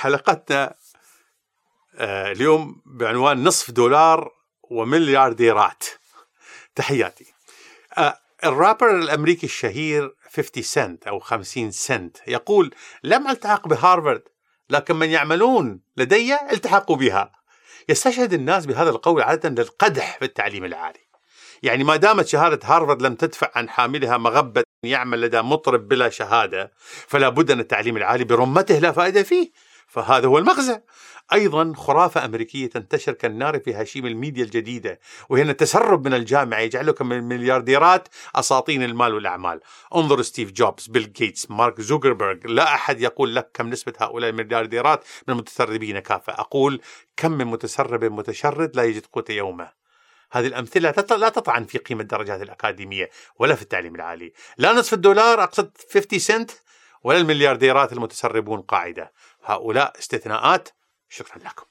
حلقتنا آه، اليوم بعنوان نصف دولار ومليارديرات تحياتي. آه، الرابر الأمريكي الشهير 50 سنت أو 50 سنت يقول لم ألتحق بهارفارد لكن من يعملون لدي التحقوا بها. يستشهد الناس بهذا القول عادة للقدح في التعليم العالي. يعني ما دامت شهادة هارفارد لم تدفع عن حاملها مغبة يعمل لدى مطرب بلا شهادة فلا بد أن التعليم العالي برمته لا فائدة فيه. فهذا هو المغزى. أيضا خرافة أمريكية تنتشر كالنار في هشيم الميديا الجديدة وهي أن التسرب من الجامعة يجعلك من المليارديرات أساطين المال والأعمال. انظر ستيف جوبز بيل جيتس مارك زوكربيرغ لا أحد يقول لك كم نسبة هؤلاء المليارديرات من المتسربين كافة. أقول كم من متسرب متشرد لا يجد قوت يومه. هذه الأمثلة لا تطعن في قيمة الدرجات الأكاديمية ولا في التعليم العالي. لا نصف الدولار أقصد 50 سنت ولا المليارديرات المتسربون قاعدة. هؤلاء استثناءات. شكرا لكم.